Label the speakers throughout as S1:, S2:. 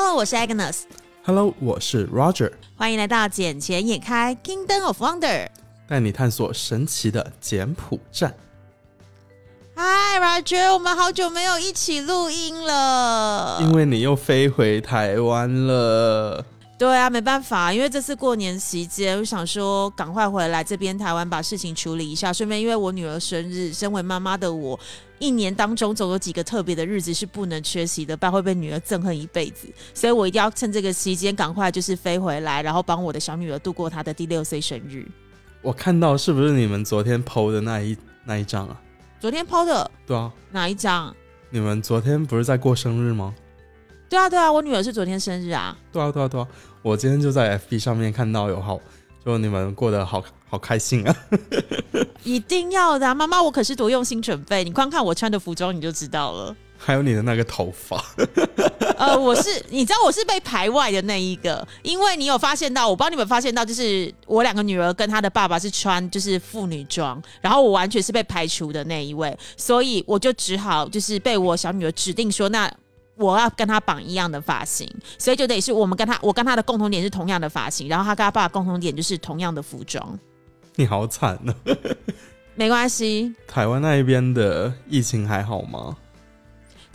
S1: Hello，我是 Agnes。
S2: Hello，我是 Roger。
S1: 欢迎来到《捡钱眼开 Kingdom of Wonder》，
S2: 带你探索神奇的柬埔寨。
S1: Hi Roger，我们好久没有一起录音了，
S2: 因为你又飞回台湾了。
S1: 对啊，没办法，因为这次过年期间，我想说赶快回来这边台湾把事情处理一下，顺便因为我女儿生日，身为妈妈的我，一年当中总有几个特别的日子是不能缺席的，不然会被女儿憎恨一辈子，所以我一定要趁这个期间赶快就是飞回来，然后帮我的小女儿度过她的第六岁生日。
S2: 我看到是不是你们昨天 PO 的那一那一张啊？
S1: 昨天 PO 的？
S2: 对啊。
S1: 哪一张？
S2: 你们昨天不是在过生日吗？
S1: 对啊，对啊，我女儿是昨天生日啊。
S2: 对啊，对啊，对啊。我今天就在 FB 上面看到有好，就你们过得好好开心啊！
S1: 一定要的，妈妈，我可是多用心准备，你光看我穿的服装你就知道了。
S2: 还有你的那个头发，
S1: 呃，我是你知道我是被排外的那一个，因为你有发现到，我不知道你们发现到，就是我两个女儿跟她的爸爸是穿就是妇女装，然后我完全是被排除的那一位，所以我就只好就是被我小女儿指定说那。我要跟他绑一样的发型，所以就得是我们跟他，我跟他的共同点是同样的发型，然后他跟他爸共同点就是同样的服装。
S2: 你好惨呢，
S1: 没关系。
S2: 台湾那一边的疫情还好吗？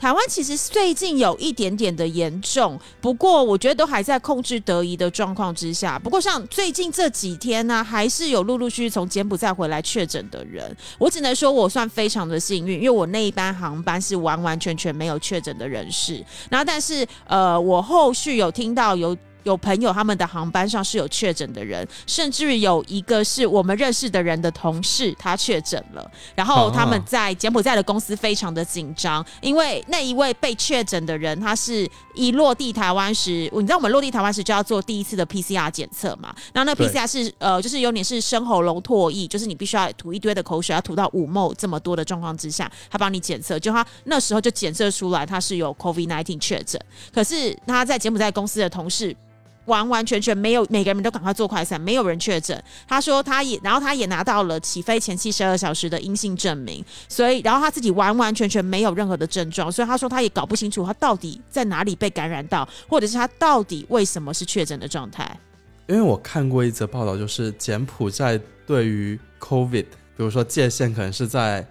S1: 台湾其实最近有一点点的严重，不过我觉得都还在控制得宜的状况之下。不过像最近这几天呢，还是有陆陆续续从柬埔寨回来确诊的人。我只能说我算非常的幸运，因为我那一班航班是完完全全没有确诊的人士。然后，但是呃，我后续有听到有。有朋友他们的航班上是有确诊的人，甚至有一个是我们认识的人的同事，他确诊了。然后他们在柬埔寨的公司非常的紧张，因为那一位被确诊的人，他是一落地台湾时，你知道我们落地台湾时就要做第一次的 PCR 检测嘛？然后那 PCR 是呃，就是有点是生喉咙唾液，就是你必须要吐一堆的口水，要吐到五毛这么多的状况之下，他帮你检测，就他那时候就检测出来他是有 COVID-19 确诊。可是他在柬埔寨公司的同事。完完全全没有，每个人都赶快做快筛，没有人确诊。他说他也，然后他也拿到了起飞前七十二小时的阴性证明，所以，然后他自己完完全全没有任何的症状，所以他说他也搞不清楚他到底在哪里被感染到，或者是他到底为什么是确诊的状态。
S2: 因为我看过一则报道，就是柬埔寨对于 COVID，比如说界限可能是在，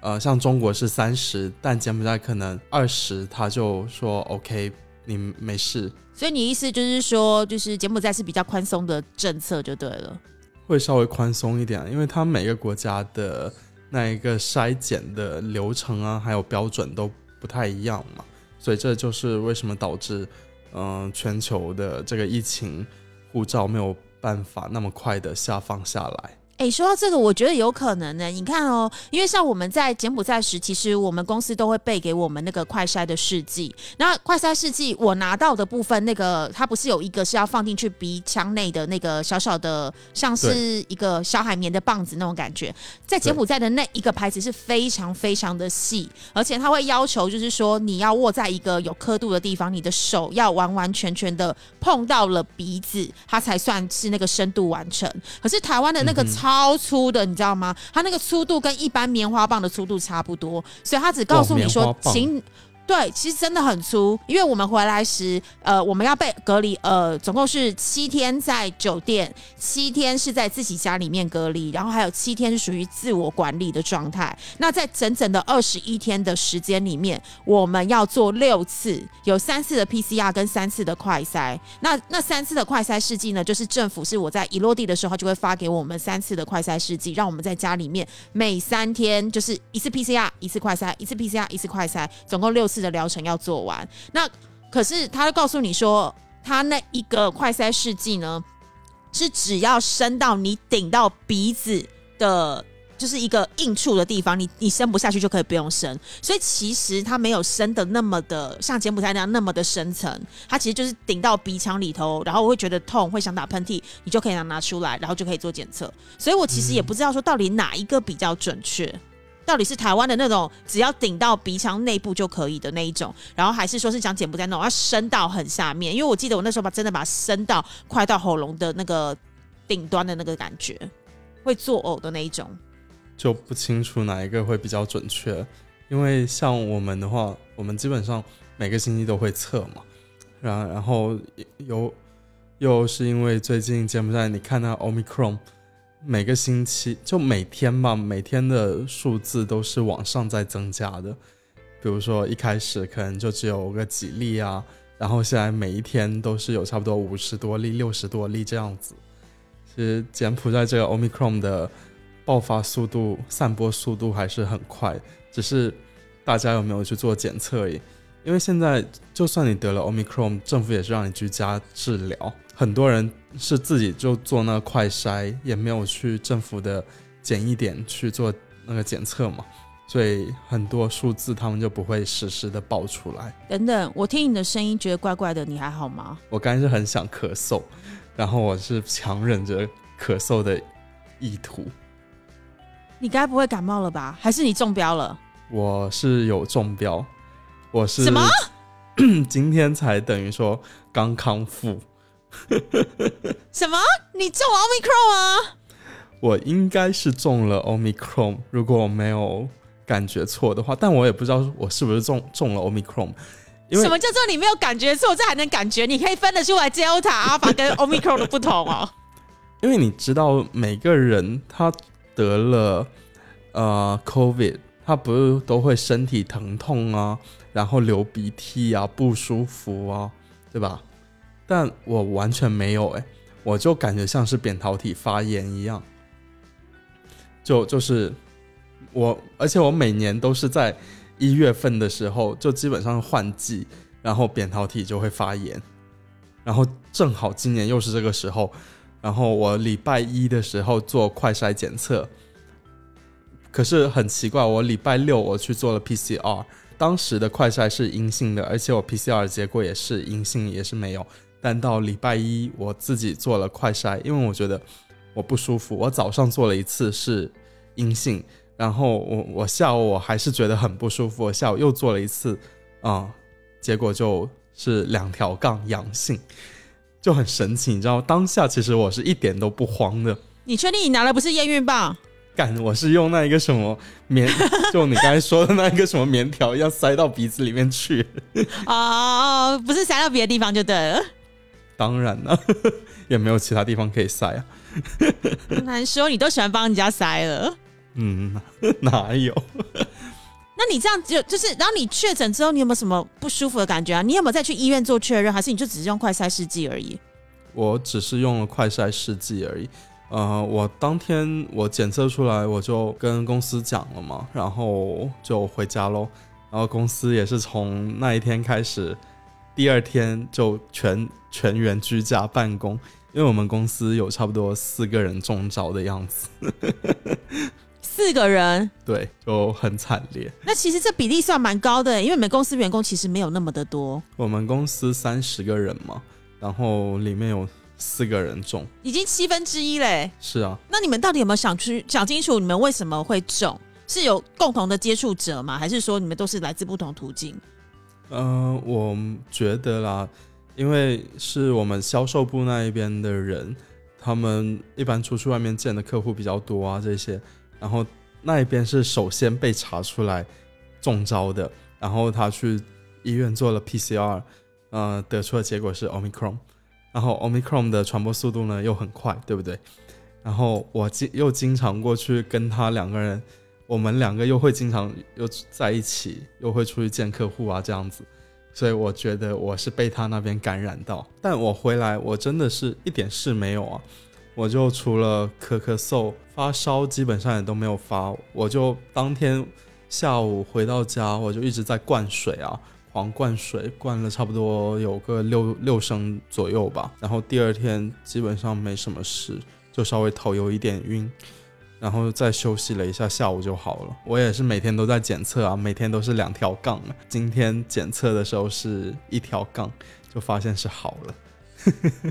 S2: 呃，像中国是三十，但柬埔寨可能二十，他就说 OK，你没事。
S1: 所以你意思就是说，就是柬埔寨是比较宽松的政策就对了，
S2: 会稍微宽松一点，因为它每个国家的那一个筛检的流程啊，还有标准都不太一样嘛，所以这就是为什么导致，嗯，全球的这个疫情护照没有办法那么快的下放下来。
S1: 哎，说到这个，我觉得有可能呢。你看哦，因为像我们在柬埔寨时，其实我们公司都会备给我们那个快筛的试剂。那快筛试剂我拿到的部分，那个它不是有一个是要放进去鼻腔内的那个小小的，像是一个小海绵的棒子那种感觉。在柬埔寨的那一个牌子是非常非常的细，而且它会要求就是说你要握在一个有刻度的地方，你的手要完完全全的碰到了鼻子，它才算是那个深度完成。可是台湾的那个超超粗的，你知道吗？它那个粗度跟一般棉花棒的粗度差不多，所以它只告诉你说，请。对，其实真的很粗，因为我们回来时，呃，我们要被隔离，呃，总共是七天在酒店，七天是在自己家里面隔离，然后还有七天是属于自我管理的状态。那在整整的二十一天的时间里面，我们要做六次，有三次的 PCR 跟三次的快筛。那那三次的快筛试剂呢，就是政府是我在一落地的时候就会发给我们三次的快筛试剂，让我们在家里面每三天就是一次 PCR，一次快筛，一次 PCR，一次快筛，总共六次。的疗程要做完，那可是他告诉你说，他那一个快塞试剂呢，是只要伸到你顶到鼻子的，就是一个硬处的地方，你你伸不下去就可以不用伸。所以其实它没有伸的那么的像柬埔寨那样那么的深层，它其实就是顶到鼻腔里头，然后我会觉得痛，会想打喷嚏，你就可以拿拿出来，然后就可以做检测。所以我其实也不知道说到底哪一个比较准确。到底是台湾的那种只要顶到鼻腔内部就可以的那一种，然后还是说是讲柬埔寨那种要伸到很下面？因为我记得我那时候把真的把它伸到快到喉咙的那个顶端的那个感觉，会作呕的那一种，
S2: 就不清楚哪一个会比较准确。因为像我们的话，我们基本上每个星期都会测嘛，然然后有又是因为最近柬埔寨，你看那 Omicron，每个星期就每天吧，每天的数字都是往上在增加的。比如说一开始可能就只有个几例啊，然后现在每一天都是有差不多五十多例、六十多例这样子。其实柬埔寨这个 Omicron 的爆发速度、散播速度还是很快，只是大家有没有去做检测而已。因为现在就算你得了 Omicron，政府也是让你居家治疗，很多人是自己就做那个快筛，也没有去政府的检疫点去做那个检测嘛，所以很多数字他们就不会实时的报出来。
S1: 等等，我听你的声音觉得怪怪的，你还好吗？
S2: 我刚才是很想咳嗽，然后我是强忍着咳嗽的意图。
S1: 你该不会感冒了吧？还是你中标了？
S2: 我是有中标，我是
S1: 什么？
S2: 今天才等于说刚康复，
S1: 什么？你中了 Omicron 啊？
S2: 我应该是中了 Omicron，如果我没有感觉错的话，但我也不知道我是不是中中了 Omicron，
S1: 什么叫做你没有感觉错？这还能感觉？你可以分得出来 Delta、阿法跟 Omicron 的不同哦。
S2: 因为你知道每个人他得了呃 COVID，他不是都会身体疼痛啊，然后流鼻涕啊，不舒服啊，对吧？但我完全没有哎、我就感觉像是扁桃体发炎一样，就就是我，而且我每年都是在一月份的时候，就基本上换季，然后扁桃体就会发炎，然后正好今年又是这个时候，然后我礼拜一的时候做快筛检测，可是很奇怪，我礼拜六我去做了 PCR，当时的快筛是阴性的，而且我 PCR 结果也是阴性，也是没有。但到礼拜一我自己做了快筛，因为我觉得我不舒服，我早上做了一次是阴性，然后我我下午我还是觉得很不舒服，我下午又做了一次，啊、结果就是两条杠阳性，就很神奇，你知道，当下其实我是一点都不慌的。
S1: 你确定你拿的不是验孕棒？
S2: 干，我是用那一个什么棉，就你刚才说的那一个什么棉条，要塞到鼻子里面去。
S1: 哦，不是塞到别的地方就对了。
S2: 当然了，也没有其他地方可以塞啊。
S1: 很难说，你都喜欢帮人家塞了。
S2: 嗯，哪有？
S1: 那你这样就就是，然后你确诊之后，你有没有什么不舒服的感觉啊？你有没有再去医院做确认，还是你就只是用快筛试剂而已？
S2: 我只是用了快筛试剂而已。呃，我当天我检测出来，我就跟公司讲了嘛，然后就回家喽。然后公司也是从那一天开始，第二天就全全员居家办公，因为我们公司有差不多四个人中招的样子，
S1: 四个人，
S2: 对，就很惨烈。
S1: 那其实这比例算蛮高的，因为我们公司员工其实没有那么的多，
S2: 我们公司三十个人嘛，然后里面有四个人中，
S1: 已经七分之一嘞。
S2: 是啊，
S1: 那你们到底有没有想去想清楚，你们为什么会中？是有共同的接触者吗？还是说你们都是来自不同途径？
S2: 嗯、我觉得啦，因为是我们销售部那一边的人，他们一般出去外面见的客户比较多啊，这些，然后那一边是首先被查出来中招的，然后他去医院做了 PCR，呃，得出的结果是 Omicron，然后 Omicron 的传播速度呢又很快，对不对？然后我经又经常过去跟他两个人，我们两个又会经常又在一起，又会出去见客户啊，这样子。所以我觉得我是被他那边感染到，但我回来我真的是一点事没有啊，我就除了咳咳嗽、发烧，基本上也都没有发。我就当天下午回到家，我就一直在灌水啊，狂灌水，灌了差不多有个六六升左右吧。然后第二天基本上没什么事，就稍微头有一点晕，然后再休息了一下，下午就好了。我也是每天都在检测啊，每天都是两条杠啊。今天检测的时候是一条杠，就发现是好了。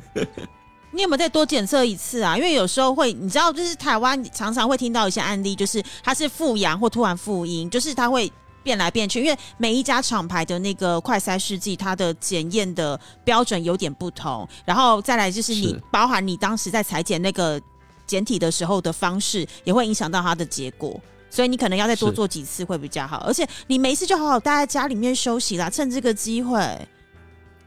S1: 你有没有再多检测一次啊？因为有时候会，你知道，就是台湾常常会听到一些案例，就是它是复阳或突然复阴，就是它会变来变去。因为每一家厂牌的那个快筛试剂，它的检验的标准有点不同，然后再来就是你
S2: 是
S1: 包含你当时在裁剪那个简体的时候的方式，也会影响到它的结果。所以你可能要再多做几次会比较好，而且你没事就好好待在家里面休息啦，趁这个机会。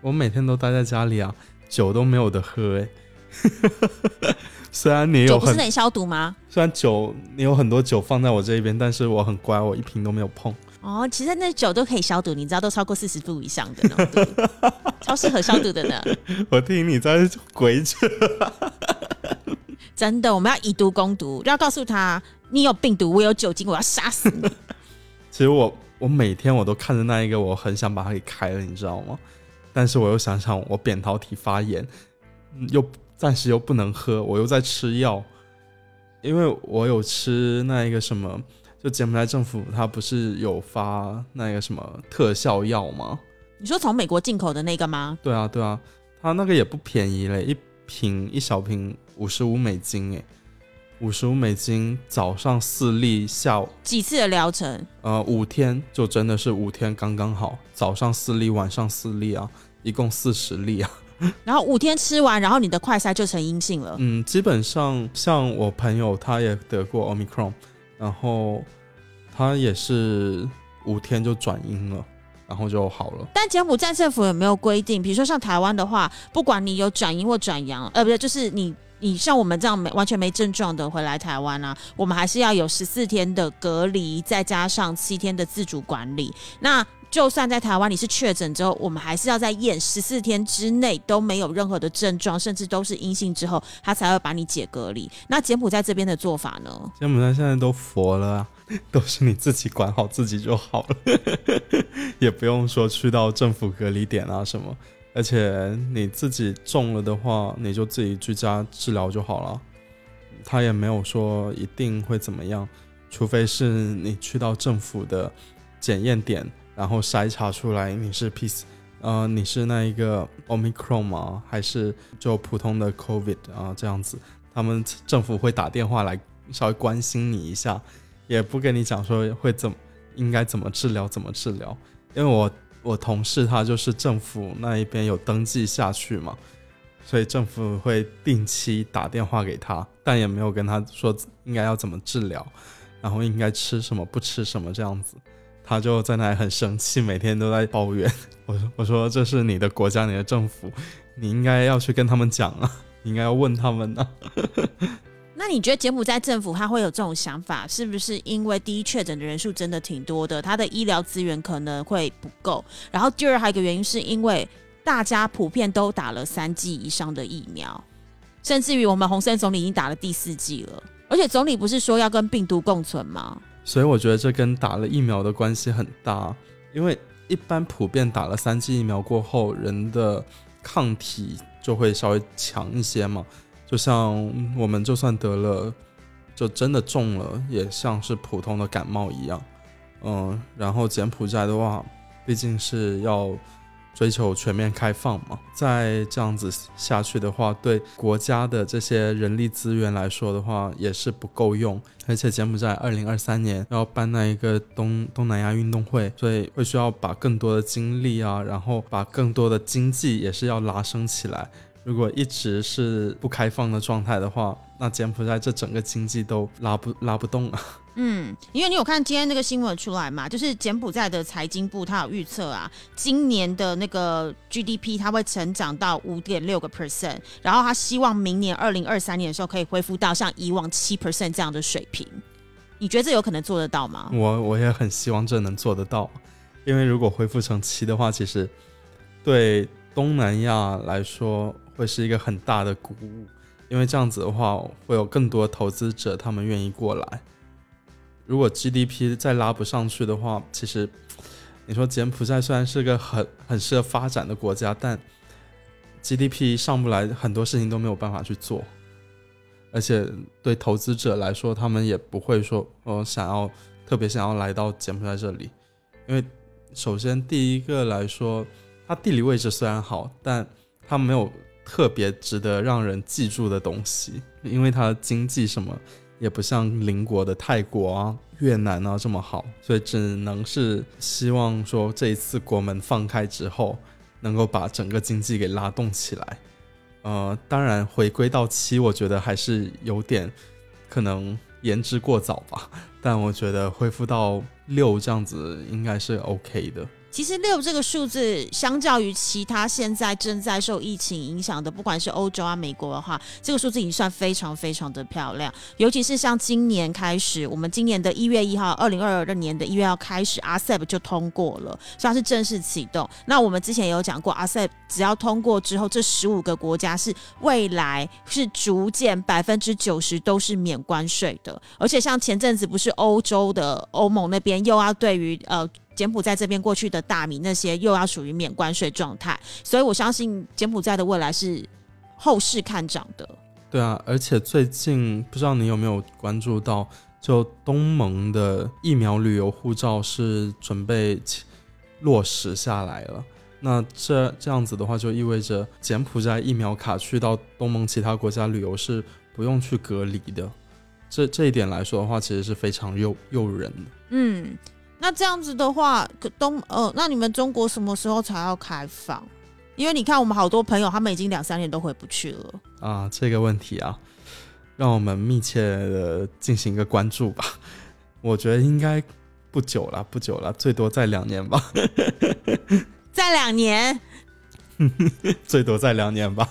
S2: 我每天都待在家里啊，酒都没有的喝哎。虽然你有很，
S1: 酒不是得消毒吗？
S2: 虽然酒你有很多酒放在我这边，但是我很乖，我一瓶都没有碰。
S1: 哦，其实那酒都可以消毒，你知道都超过四十度以上的浓度，超适合消毒的呢。
S2: 我听你在鬼扯，
S1: 真的，我们要以毒攻毒，要告诉他你有病毒，我有酒精，我要杀死你。
S2: 其实我我每天我都看着那一个，我很想把它给开了，你知道吗？但是我又想想，我扁桃体发炎，又暂时又不能喝，我又在吃药，因为我有吃那一个什么，就柬埔寨政府它不是有发那个什么特效药吗？
S1: 你说从美国进口的那个吗？
S2: 对啊，对啊，它那个也不便宜嘞，一瓶一小瓶五十五美金诶，五十五美金，早上四粒，下午
S1: 几次的疗程？
S2: 呃五天，就真的是五天刚刚好，早上四粒，晚上四粒啊，一共四十粒啊。
S1: 然后五天吃完，然后你的快筛就成阴性了。
S2: 嗯，基本上像我朋友他也得过 omicron，然后他也是五天就转阴了，然后就好了。
S1: 但柬埔寨政府有没有规定？比如说像台湾的话，不管你有转阴或转阳，呃，不对，就是你你像我们这样没完全没症状的回来台湾啊，我们还是要有十四天的隔离，再加上七天的自主管理。那就算在台湾你是确诊之后，我们还是要在验十四天之内都没有任何的症状，甚至都是阴性之后，他才会把你解隔离。那柬埔寨这边的做法呢？
S2: 柬埔寨现在都佛了，都是你自己管好自己就好了，也不用说去到政府隔离点啊什么。而且你自己中了的话，你就自己居家治疗就好了。他也没有说一定会怎么样，除非是你去到政府的检验点，然后筛查出来你是 P，呃，你是那一个 Omicron 吗？还是就普通的 COVID 啊？这样子，他们政府会打电话来稍微关心你一下，也不跟你讲说会怎应该怎么治疗，怎么治疗。因为我我同事他就是政府那一边有登记下去嘛，所以政府会定期打电话给他，但也没有跟他说应该要怎么治疗，然后应该吃什么不吃什么这样子。他就在那里很生气，每天都在抱怨。我说我说这是你的国家，你的政府，你应该要去跟他们讲啊，你应该要问他们啊。
S1: 那你觉得柬埔寨政府他会有这种想法，是不是因为第一确诊的人数真的挺多的，他的医疗资源可能会不够？然后第二还有一个原因是因为大家普遍都打了三剂以上的疫苗，甚至于我们洪森总理已经打了第四剂了，而且总理不是说要跟病毒共存吗？
S2: 所以我觉得这跟打了疫苗的关系很大，因为一般普遍打了三剂疫苗过后，人的抗体就会稍微强一些嘛。就像我们就算得了，就真的中了，也像是普通的感冒一样。嗯，然后柬埔寨的话，毕竟是要追求全面开放嘛，再这样子下去的话，对国家的这些人力资源来说的话，也是不够用。而且柬埔寨二零二三年要办那一个东东南亚运动会，所以会需要把更多的精力啊，然后把更多的经济也是要拉升起来。如果一直是不开放的状态的话，那柬埔寨这整个经济都拉不拉不动啊。
S1: 嗯，因为你有看今天那个新闻出来嘛，就是柬埔寨的财经部它有预测啊，今年的那个 GDP 它会成长到五点六个 percent，然后他希望明年二零二三年的时候可以恢复到像以往七 percent 这样的水平。你觉得这有可能做得到吗？
S2: 我我也很希望这能做得到，因为如果恢复成七的话，其实对东南亚来说。会是一个很大的鼓舞，因为这样子的话，会有更多投资者他们愿意过来。如果 GDP 再拉不上去的话，其实你说柬埔寨虽然是个很很适合发展的国家，但 GDP 上不来，很多事情都没有办法去做。而且对投资者来说，他们也不会说呃想要特别想要来到柬埔寨这里，因为首先第一个来说，它地理位置虽然好，但它没有。特别值得让人记住的东西，因为它经济什么也不像邻国的泰国啊、越南啊这么好，所以只能是希望说这一次国门放开之后，能够把整个经济给拉动起来。呃，当然回归到七，我觉得还是有点可能言之过早吧，但我觉得恢复到六这样子应该是 OK 的。
S1: 其实六这个数字，相较于其他现在正在受疫情影响的，不管是欧洲啊、美国的话，这个数字已经算非常非常的漂亮。尤其是像今年开始，我们今年的一月一号，二零二二年的一月要开始，RCEP 就通过了，算是正式启动。那我们之前也有讲过，RCEP 只要通过之后，这十五个国家是未来是逐渐百分之九十都是免关税的。而且像前阵子不是欧洲的欧盟那边又要对于呃。柬埔寨这边过去的大米那些又要属于免关税状态，所以我相信柬埔寨的未来是后市看涨的。
S2: 对啊，而且最近不知道你有没有关注到，就东盟的疫苗旅游护照是准备落实下来了。那这这样子的话，就意味着柬埔寨疫苗卡去到东盟其他国家旅游是不用去隔离的。这这一点来说的话，其实是非常诱诱人的。
S1: 嗯。那这样子的话，东呃，那你们中国什么时候才要开放？因为你看，我们好多朋友他们已经两三年都回不去了
S2: 啊。这个问题啊，让我们密切的进行一个关注吧。我觉得应该不久了，不久了，最多再两年吧。
S1: 再两年，
S2: 最多再两年吧。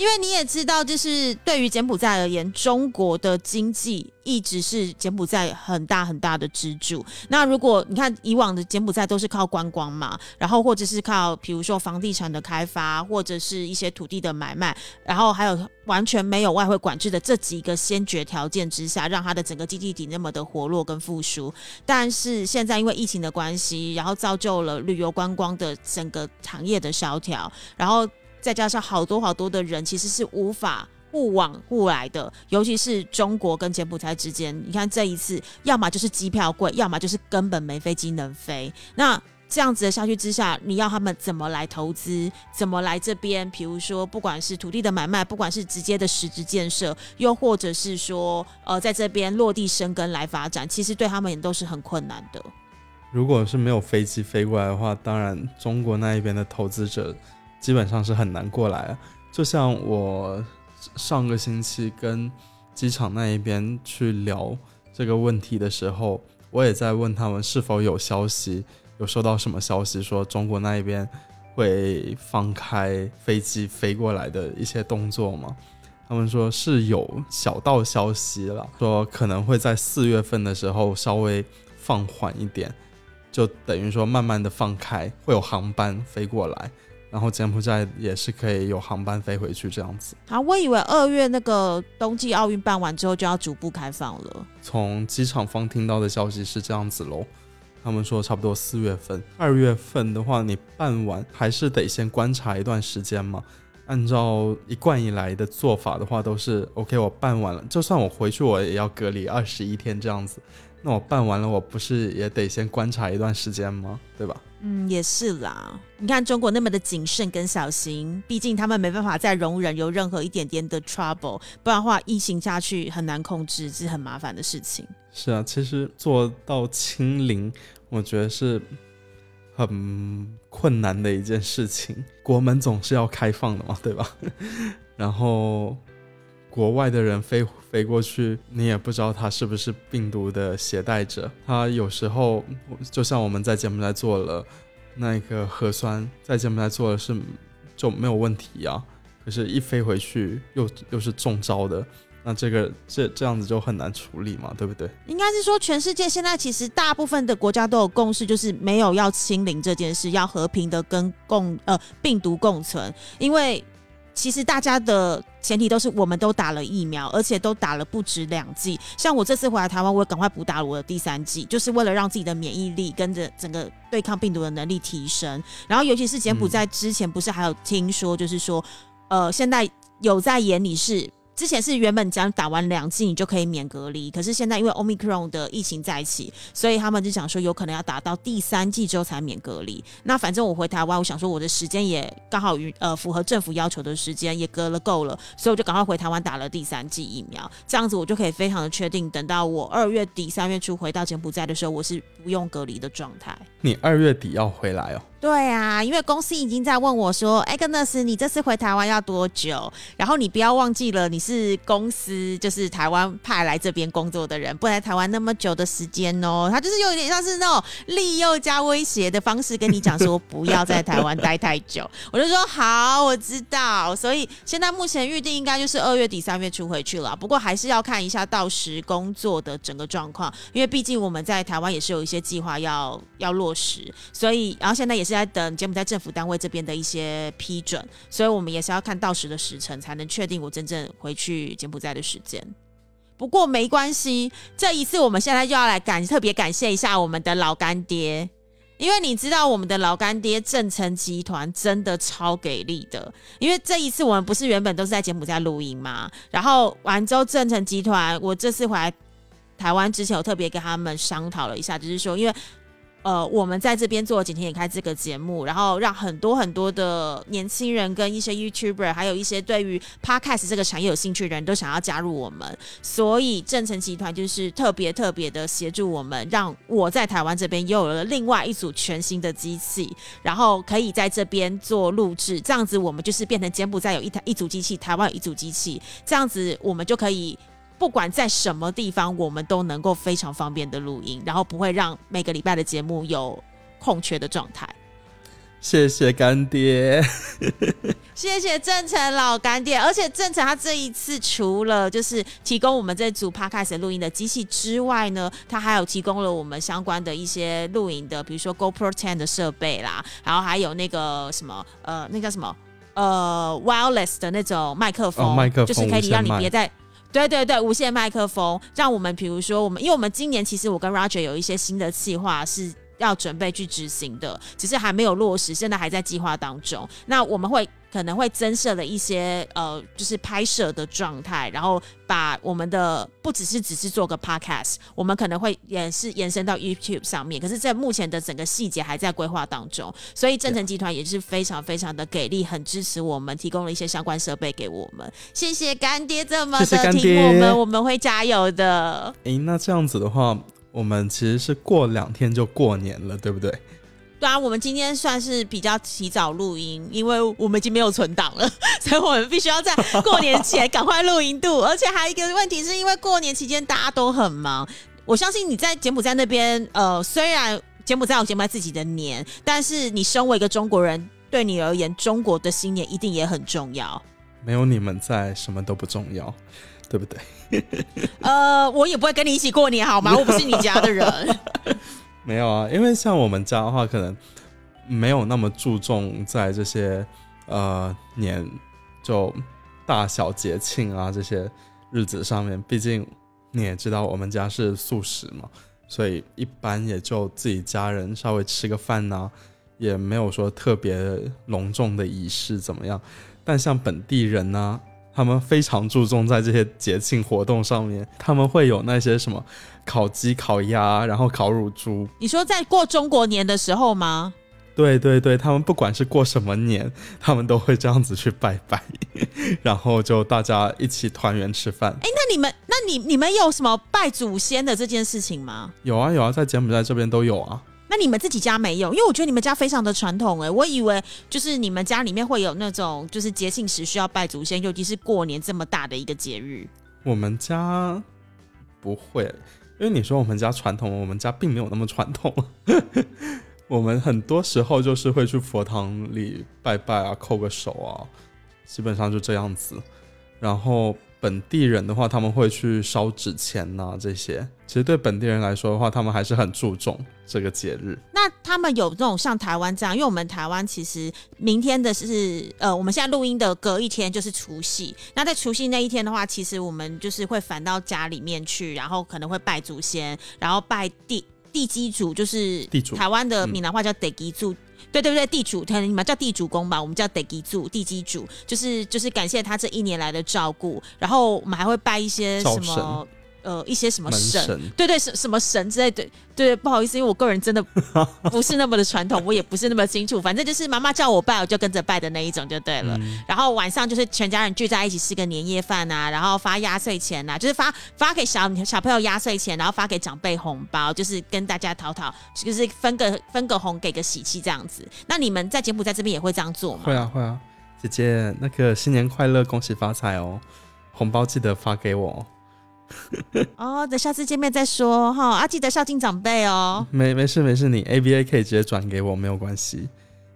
S1: 因为你也知道，就是对于柬埔寨而言，中国的经济一直是柬埔寨很大很大的支柱。那如果你看以往的柬埔寨都是靠观光嘛，然后或者是靠比如说房地产的开发，或者是一些土地的买卖，然后还有完全没有外汇管制的这几个先决条件之下，让它的整个经济体那么的活络跟复苏。但是现在因为疫情的关系，然后造就了旅游观光的整个行业的萧条，然后。再加上好多好多的人其实是无法互往互来的，尤其是中国跟柬埔寨之间。你看这一次，要么就是机票贵，要么就是根本没飞机能飞。那这样子的下去之下，你要他们怎么来投资？怎么来这边？比如说，不管是土地的买卖，不管是直接的实质建设，又或者是说，呃，在这边落地生根来发展，其实对他们也都是很困难的。
S2: 如果是没有飞机飞过来的话，当然中国那一边的投资者。基本上是很难过来，就像我上个星期跟机场那一边去聊这个问题的时候，我也在问他们是否有消息，有收到什么消息说中国那一边会放开飞机飞过来的一些动作吗？他们说是有小道消息了，说可能会在四月份的时候稍微放缓一点，就等于说慢慢的放开，会有航班飞过来。然后柬埔寨也是可以有航班飞回去这样子。
S1: 啊，我以为二月那个冬季奥运办完之后就要逐步开放了。
S2: 从机场方听到的消息是这样子喽，他们说差不多四月份。二月份的话，你办完还是得先观察一段时间嘛。按照一贯以来的做法的话，都是 OK，我办完了，就算我回去，我也要隔离二十一天这样子。那我办完了，我不是也得先观察一段时间吗？对吧？
S1: 嗯，也是啦。你看中国那么的谨慎跟小心，毕竟他们没办法再容忍有任何一点点的 trouble，不然的话疫情下去很难控制，是很麻烦的事情。
S2: 是啊，其实做到清零，我觉得是很困难的一件事情。国门总是要开放的嘛，对吧？然后国外的人飞飞过去，你也不知道他是不是病毒的携带者。他有时候就像我们在柬埔寨做了那个核酸，在柬埔寨做的是就没有问题啊。可是，一飞回去又又是中招的，那这个这这样子就很难处理嘛，对不对？
S1: 应该是说，全世界现在其实大部分的国家都有共识，就是没有要清零这件事，要和平的跟共呃病毒共存，因为。其实大家的前提都是我们都打了疫苗，而且都打了不止两剂。像我这次回来台湾，我也赶快补打了我的第三剂，就是为了让自己的免疫力跟着整个对抗病毒的能力提升。然后，尤其是柬埔寨之前不是还有听说，就是说，呃，现在有在眼里是。之前是原本讲打完两剂你就可以免隔离，可是现在因为 Omicron 的疫情在一起，所以他们就想说有可能要打到第三剂之后才免隔离。那反正我回台湾，我想说我的时间也刚好与呃符合政府要求的时间，也隔了够了，所以我就赶快回台湾打了第三剂疫苗，这样子我就可以非常的确定，等到我二月底三月初回到柬埔寨的时候，我是不用隔离的状态。
S2: 你二月底要回来哦？
S1: 对啊，因为公司已经在问我说：“哎，格 s 斯，你这次回台湾要多久？然后你不要忘记了，你是公司就是台湾派来这边工作的人，不来台湾那么久的时间哦。”他就是有点像是那种利诱加威胁的方式跟你讲说：“不要在台湾待太久。” 我就说：“好，我知道。”所以现在目前预定应该就是二月底三月初回去了。不过还是要看一下到时工作的整个状况，因为毕竟我们在台湾也是有一些计划要要落实，所以然后现在也是。在等柬埔寨政府单位这边的一些批准，所以我们也是要看到时的时辰，才能确定我真正回去柬埔寨的时间。不过没关系，这一次我们现在就要来感特别感谢一下我们的老干爹，因为你知道我们的老干爹正成集团真的超给力的。因为这一次我们不是原本都是在柬埔寨录音嘛，然后完之后正成集团，我这次回来台湾之前，我特别跟他们商讨了一下，就是说因为。呃，我们在这边做《景天也开》这个节目，然后让很多很多的年轻人跟一些 YouTuber，还有一些对于 Podcast 这个产业有兴趣的人都想要加入我们，所以正成集团就是特别特别的协助我们，让我在台湾这边又有了另外一组全新的机器，然后可以在这边做录制，这样子我们就是变成柬埔寨有一台一组机器，台湾有一组机器，这样子我们就可以。不管在什么地方，我们都能够非常方便的录音，然后不会让每个礼拜的节目有空缺的状态。
S2: 谢谢干爹，
S1: 谢谢郑成老干爹。而且郑成他这一次除了就是提供我们这组 podcast 录音的机器之外呢，他还有提供了我们相关的一些录影的，比如说 GoPro Ten 的设备啦，然后还有那个什么呃，那叫什么呃 wireless 的那种麦克风，
S2: 麦克风
S1: 就是可以让你别在。对对对，无线麦克风，让我们比如说我们，因为我们今年其实我跟 Roger 有一些新的计划是要准备去执行的，只是还没有落实，现在还在计划当中。那我们会。可能会增设了一些呃，就是拍摄的状态，然后把我们的不只是只是做个 podcast，我们可能会也是延伸到 YouTube 上面。可是，在目前的整个细节还在规划当中，所以正成集团也是非常非常的给力，很支持我们，提供了一些相关设备给我们。谢谢干爹这么的听我们，我们会加油的。
S2: 诶，那这样子的话，我们其实是过两天就过年了，对不对？
S1: 对啊，我们今天算是比较提早录音，因为我们已经没有存档了，所以我们必须要在过年前赶快录音度。而且还有一个问题，是因为过年期间大家都很忙。我相信你在柬埔寨那边，呃，虽然柬埔寨有柬埔寨自己的年，但是你身为一个中国人，对你而言，中国的新年一定也很重要。
S2: 没有你们在，什么都不重要，对不对？
S1: 呃，我也不会跟你一起过年，好吗？我不是你家的人。
S2: 没有啊，因为像我们家的话，可能没有那么注重在这些呃年就大小节庆啊这些日子上面。毕竟你也知道，我们家是素食嘛，所以一般也就自己家人稍微吃个饭呐，也没有说特别隆重的仪式怎么样。但像本地人呢？他们非常注重在这些节庆活动上面，他们会有那些什么烤鸡、烤鸭，然后烤乳猪。
S1: 你说在过中国年的时候吗？
S2: 对对对，他们不管是过什么年，他们都会这样子去拜拜，然后就大家一起团圆吃饭。
S1: 哎，那你们，那你你们有什么拜祖先的这件事情吗？
S2: 有啊有啊，在柬埔寨这边都有啊。
S1: 那你们自己家没有？因为我觉得你们家非常的传统哎，我以为就是你们家里面会有那种就是节庆时需要拜祖先，尤其是过年这么大的一个节日。
S2: 我们家不会，因为你说我们家传统，我们家并没有那么传统。我们很多时候就是会去佛堂里拜拜啊，叩个手啊，基本上就这样子。然后。本地人的话，他们会去烧纸钱呐，这些其实对本地人来说的话，他们还是很注重这个节日。
S1: 那他们有这种像台湾这样，因为我们台湾其实明天的是呃，我们现在录音的隔一天就是除夕。那在除夕那一天的话，其实我们就是会返到家里面去，然后可能会拜祖先，然后拜地地基主，就是
S2: 地主。
S1: 台湾的闽南话叫地基主。对对不对，地主，你们叫地主公吧，我们叫地基主，地基主，就是就是感谢他这一年来的照顾。然后我们还会拜一些什么？呃一些什么
S2: 门
S1: 神，
S2: 神
S1: 对对，什什么神之类的，对，不好意思，因为我个人真的 不是那么的传统，我也不是那么清楚，反正就是妈妈叫我拜，我就跟着拜的那一种就对了。
S2: 嗯
S1: 然后晚上就是全家人聚在一起吃个年夜饭啊，然后发压岁钱啊，就是发发给小小朋友压岁钱，然后发给长辈红包，就是跟大家讨讨，就是分个分个红，给个喜气这样子。那你们在柬埔寨这边也会这样做吗？
S2: 会啊会啊，姐姐那个新年快乐，恭喜发财哦！红包记得发给我哦。
S1: 哦，等下次见面再说哈，啊，记得孝敬长辈哦。
S2: 没没事没事，你 ABA 可以直接转给我，没有关系。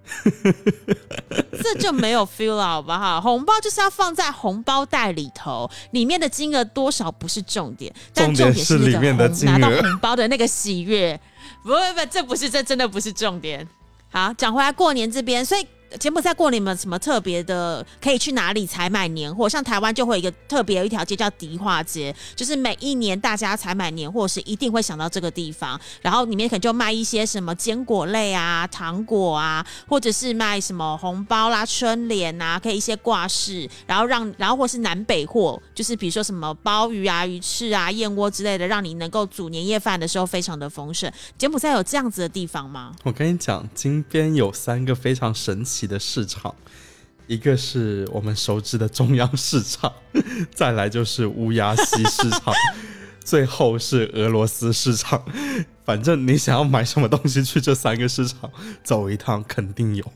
S1: 这就没有 feel 了，好不好？红包就是要放在红包袋里头，里面的金额多少不是重点，但
S2: 重点是里面的金额
S1: 拿到红包的那个喜悦。不不不，这不是，这真的不是重点。好，讲回来过年这边，所以。柬埔寨过年有没有什么特别的？可以去哪里采买年货？像台湾就会有一个特别有一条街叫迪化街，就是每一年大家采买年货是一定会想到这个地方，然后里面可能就卖一些什么坚果类啊、糖果啊，或者是卖什么红包啦、春联啊，可以一些挂饰，然后让然后或是南北货，就是比如说什么鲍鱼啊、鱼翅啊、燕窝之类的，让你能够煮年夜饭的时候非常的丰盛。柬埔寨有这样子的地方吗？
S2: 我跟你讲，金边有三个非常神奇的市场，一个是我们熟知的中央市场，再来就是乌鸦西市场，最后是俄罗斯市场。反正你想要买什么东西，去这三个市场走一趟，肯定有。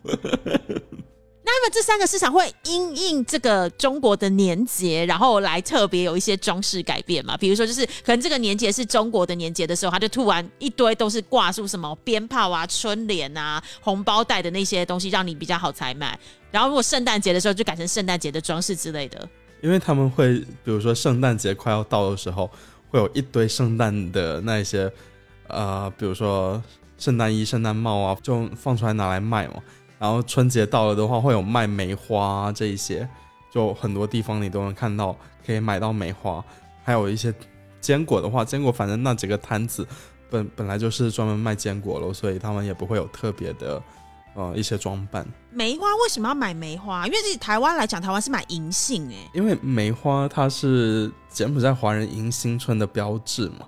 S1: 那么这三个市场会因应这个中国的年节，然后来特别有一些装饰改变嘛？比如说，就是可能这个年节是中国的年节的时候，它就突然一堆都是挂出什么鞭炮啊、春联啊、红包袋的那些东西，让你比较好采买。然后如果圣诞节的时候，就改成圣诞节的装饰之类的。
S2: 因为他们会，比如说圣诞节快要到的时候，会有一堆圣诞的那一些，呃，比如说圣诞衣、圣诞帽啊，就放出来拿来卖嘛。然后春节到了的话，会有卖梅花、啊、这一些，就很多地方你都能看到，可以买到梅花。还有一些坚果的话，坚果反正那几个摊子本本来就是专门卖坚果了，所以他们也不会有特别的呃一些装扮。
S1: 梅花为什么要买梅花？因为自己台湾来讲，台湾是买银杏哎、
S2: 因为梅花它是柬埔寨华人迎新春的标志嘛，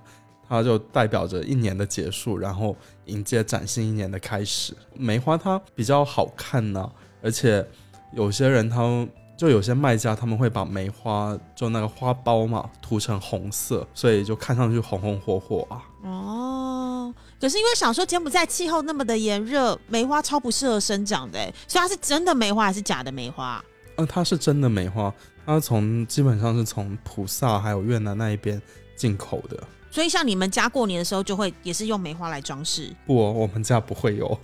S2: 它就代表着一年的结束，然后迎接崭新一年的开始。梅花它比较好看呢、而且有些人他们就有些卖家他们会把梅花就那个花苞嘛涂成红色，所以就看上去红红火火啊。
S1: 哦，可是因为想说柬埔寨气候那么的炎热，梅花超不适合生长的哎，所以它是真的梅花还是假的梅花？
S2: 嗯、它是真的梅花，它从基本上是从菩萨还有越南那一边进口的。
S1: 所以像你们家过年的时候，就会也是用梅花来装饰。
S2: 不哦，我们家不会有。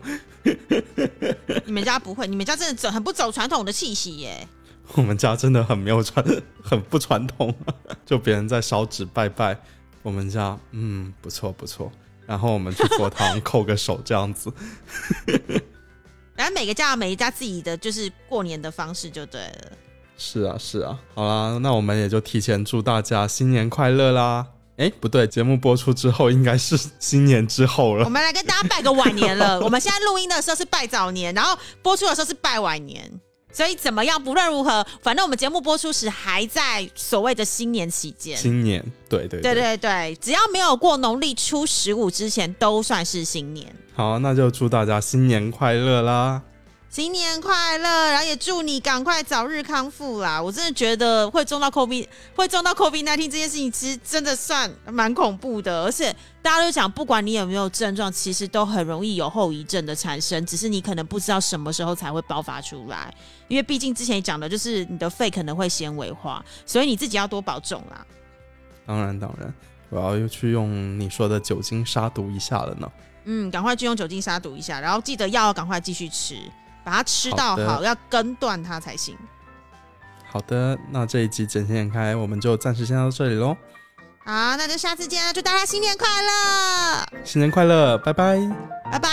S1: 你们家不会，你们家真的走很不走传统的气息耶。
S2: 我们家真的很没有传，很不传统。就别人在烧纸拜拜，我们家嗯不错不错。然后我们去佛堂叩个手这样子。
S1: 然后每个家有每一家自己的就是过年的方式就对了。
S2: 是啊是啊，好啦，那我们也就提前祝大家新年快乐啦。哎，不对，节目播出之后应该是新年之后了我。
S1: 们来跟大家拜个晚年了。我们现在录音的时候是拜早年，然后播出的时候是拜晚年。所以怎么样，不论如何，反正我们节目播出时还在所谓的新年期间。
S2: 新年，对对
S1: 对对对，只要没有过农历初十五之前，都算是新年。
S2: 好，那就祝大家新年快乐啦！
S1: 新年快乐，然后也祝你赶快早日康复啦！我真的觉得会中到 COVID 会中到 COVID 1 9这件事情，其实真的算蛮恐怖的，而且大家都讲，不管你有没有症状，其实都很容易有后遗症的产生，只是你可能不知道什么时候才会爆发出来。因为毕竟之前讲的就是你的肺可能会纤维化，所以你自己要多保重啦。
S2: 当然当然，我要又去用你说的酒精杀毒一下了呢。
S1: 嗯，赶快去用酒精杀毒一下，然后记得药要赶快继续吃，把它吃到
S2: 好
S1: 要根断它才行。
S2: 好的那这一集整天开我们就暂时先到这里喽
S1: 好那就下次见祝大家新年快乐。
S2: 新年快乐拜拜。
S1: 拜拜。